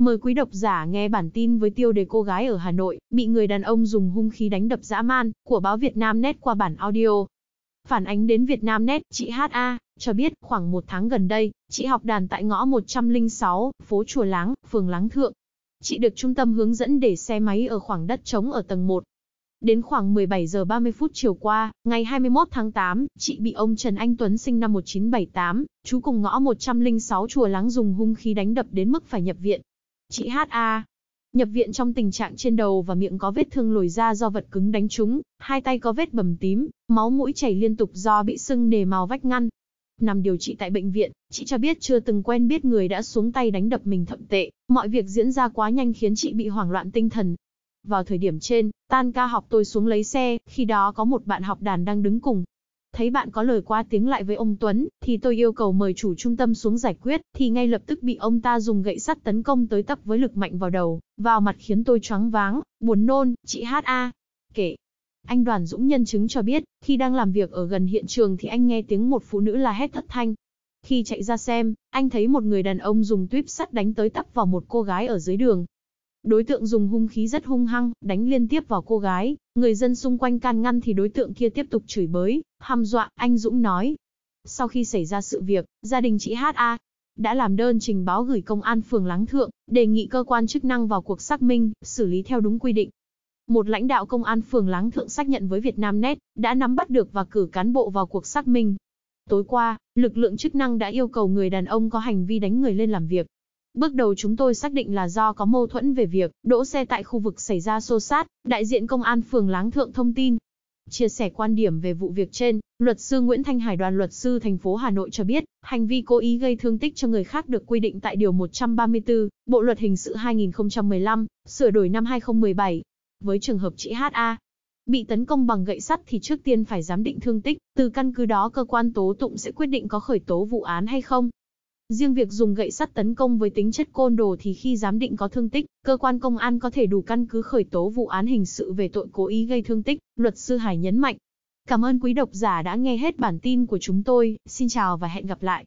Mời quý độc giả nghe bản tin với tiêu đề cô gái ở Hà Nội bị người đàn ông dùng hung khí đánh đập dã man của báo Việt Nam Net qua bản audio. Phản ánh đến Việt Nam Net, chị HA cho biết khoảng một tháng gần đây, chị học đàn tại ngõ 106, phố Chùa Láng, phường Láng Thượng. Chị được trung tâm hướng dẫn để xe máy ở khoảng đất trống ở tầng 1. Đến khoảng 17 giờ 30 phút chiều qua, ngày 21 tháng 8, chị bị ông Trần Anh Tuấn sinh năm 1978, chú cùng ngõ 106 Chùa Láng dùng hung khí đánh đập đến mức phải nhập viện. Chị HA nhập viện trong tình trạng trên đầu và miệng có vết thương lồi ra do vật cứng đánh trúng, hai tay có vết bầm tím, máu mũi chảy liên tục do bị sưng nề màu vách ngăn. Nằm điều trị tại bệnh viện, chị cho biết chưa từng quen biết người đã xuống tay đánh đập mình thậm tệ, mọi việc diễn ra quá nhanh khiến chị bị hoảng loạn tinh thần. Vào thời điểm trên, tan ca học tôi xuống lấy xe, khi đó có một bạn học đàn đang đứng cùng, Thấy bạn có lời qua tiếng lại với ông Tuấn, thì tôi yêu cầu mời chủ trung tâm xuống giải quyết, thì ngay lập tức bị ông ta dùng gậy sắt tấn công tới tấp với lực mạnh vào đầu, vào mặt khiến tôi choáng váng, buồn nôn, chị HA. Kể. Anh Đoàn Dũng nhân chứng cho biết, khi đang làm việc ở gần hiện trường thì anh nghe tiếng một phụ nữ la hét thất thanh. Khi chạy ra xem, anh thấy một người đàn ông dùng tuyếp sắt đánh tới tấp vào một cô gái ở dưới đường, Đối tượng dùng hung khí rất hung hăng, đánh liên tiếp vào cô gái, người dân xung quanh can ngăn thì đối tượng kia tiếp tục chửi bới, hăm dọa, anh Dũng nói. Sau khi xảy ra sự việc, gia đình chị H.A. đã làm đơn trình báo gửi công an phường Láng Thượng, đề nghị cơ quan chức năng vào cuộc xác minh, xử lý theo đúng quy định. Một lãnh đạo công an phường Láng Thượng xác nhận với Vietnamnet, đã nắm bắt được và cử cán bộ vào cuộc xác minh. Tối qua, lực lượng chức năng đã yêu cầu người đàn ông có hành vi đánh người lên làm việc, Bước đầu chúng tôi xác định là do có mâu thuẫn về việc đỗ xe tại khu vực xảy ra xô xát, đại diện công an phường Láng Thượng thông tin. Chia sẻ quan điểm về vụ việc trên, luật sư Nguyễn Thanh Hải đoàn luật sư thành phố Hà Nội cho biết, hành vi cố ý gây thương tích cho người khác được quy định tại điều 134, Bộ luật hình sự 2015, sửa đổi năm 2017. Với trường hợp chị H.A bị tấn công bằng gậy sắt thì trước tiên phải giám định thương tích, từ căn cứ đó cơ quan tố tụng sẽ quyết định có khởi tố vụ án hay không. Riêng việc dùng gậy sắt tấn công với tính chất côn đồ thì khi giám định có thương tích, cơ quan công an có thể đủ căn cứ khởi tố vụ án hình sự về tội cố ý gây thương tích, luật sư Hải nhấn mạnh. Cảm ơn quý độc giả đã nghe hết bản tin của chúng tôi, xin chào và hẹn gặp lại.